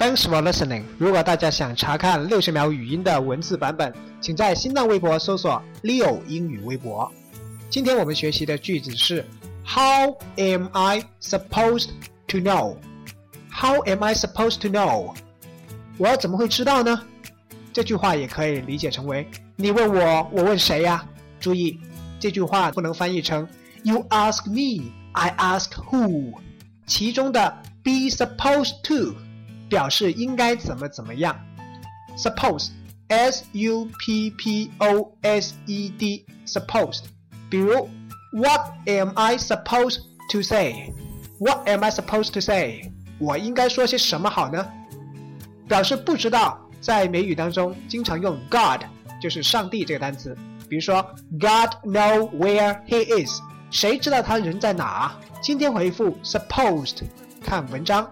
Thanks for listening。如果大家想查看六十秒语音的文字版本，请在新浪微博搜索 “Leo 英语微博”。今天我们学习的句子是 “How am I supposed to know？”How am I supposed to know？我怎么会知道呢？这句话也可以理解成为你问我，我问谁呀？注意，这句话不能翻译成 “You ask me, I ask who”。其中的 “be supposed to” 表示应该怎么怎么样。Suppose，S U P P O S E D，supposed。比如，What am I supposed to say？What am I supposed to say？我应该说些什么好呢？表示不知道，在美语当中经常用 God，就是上帝这个单词。比如说，God know where he is，谁知道他人在哪？今天回复 supposed，看文章。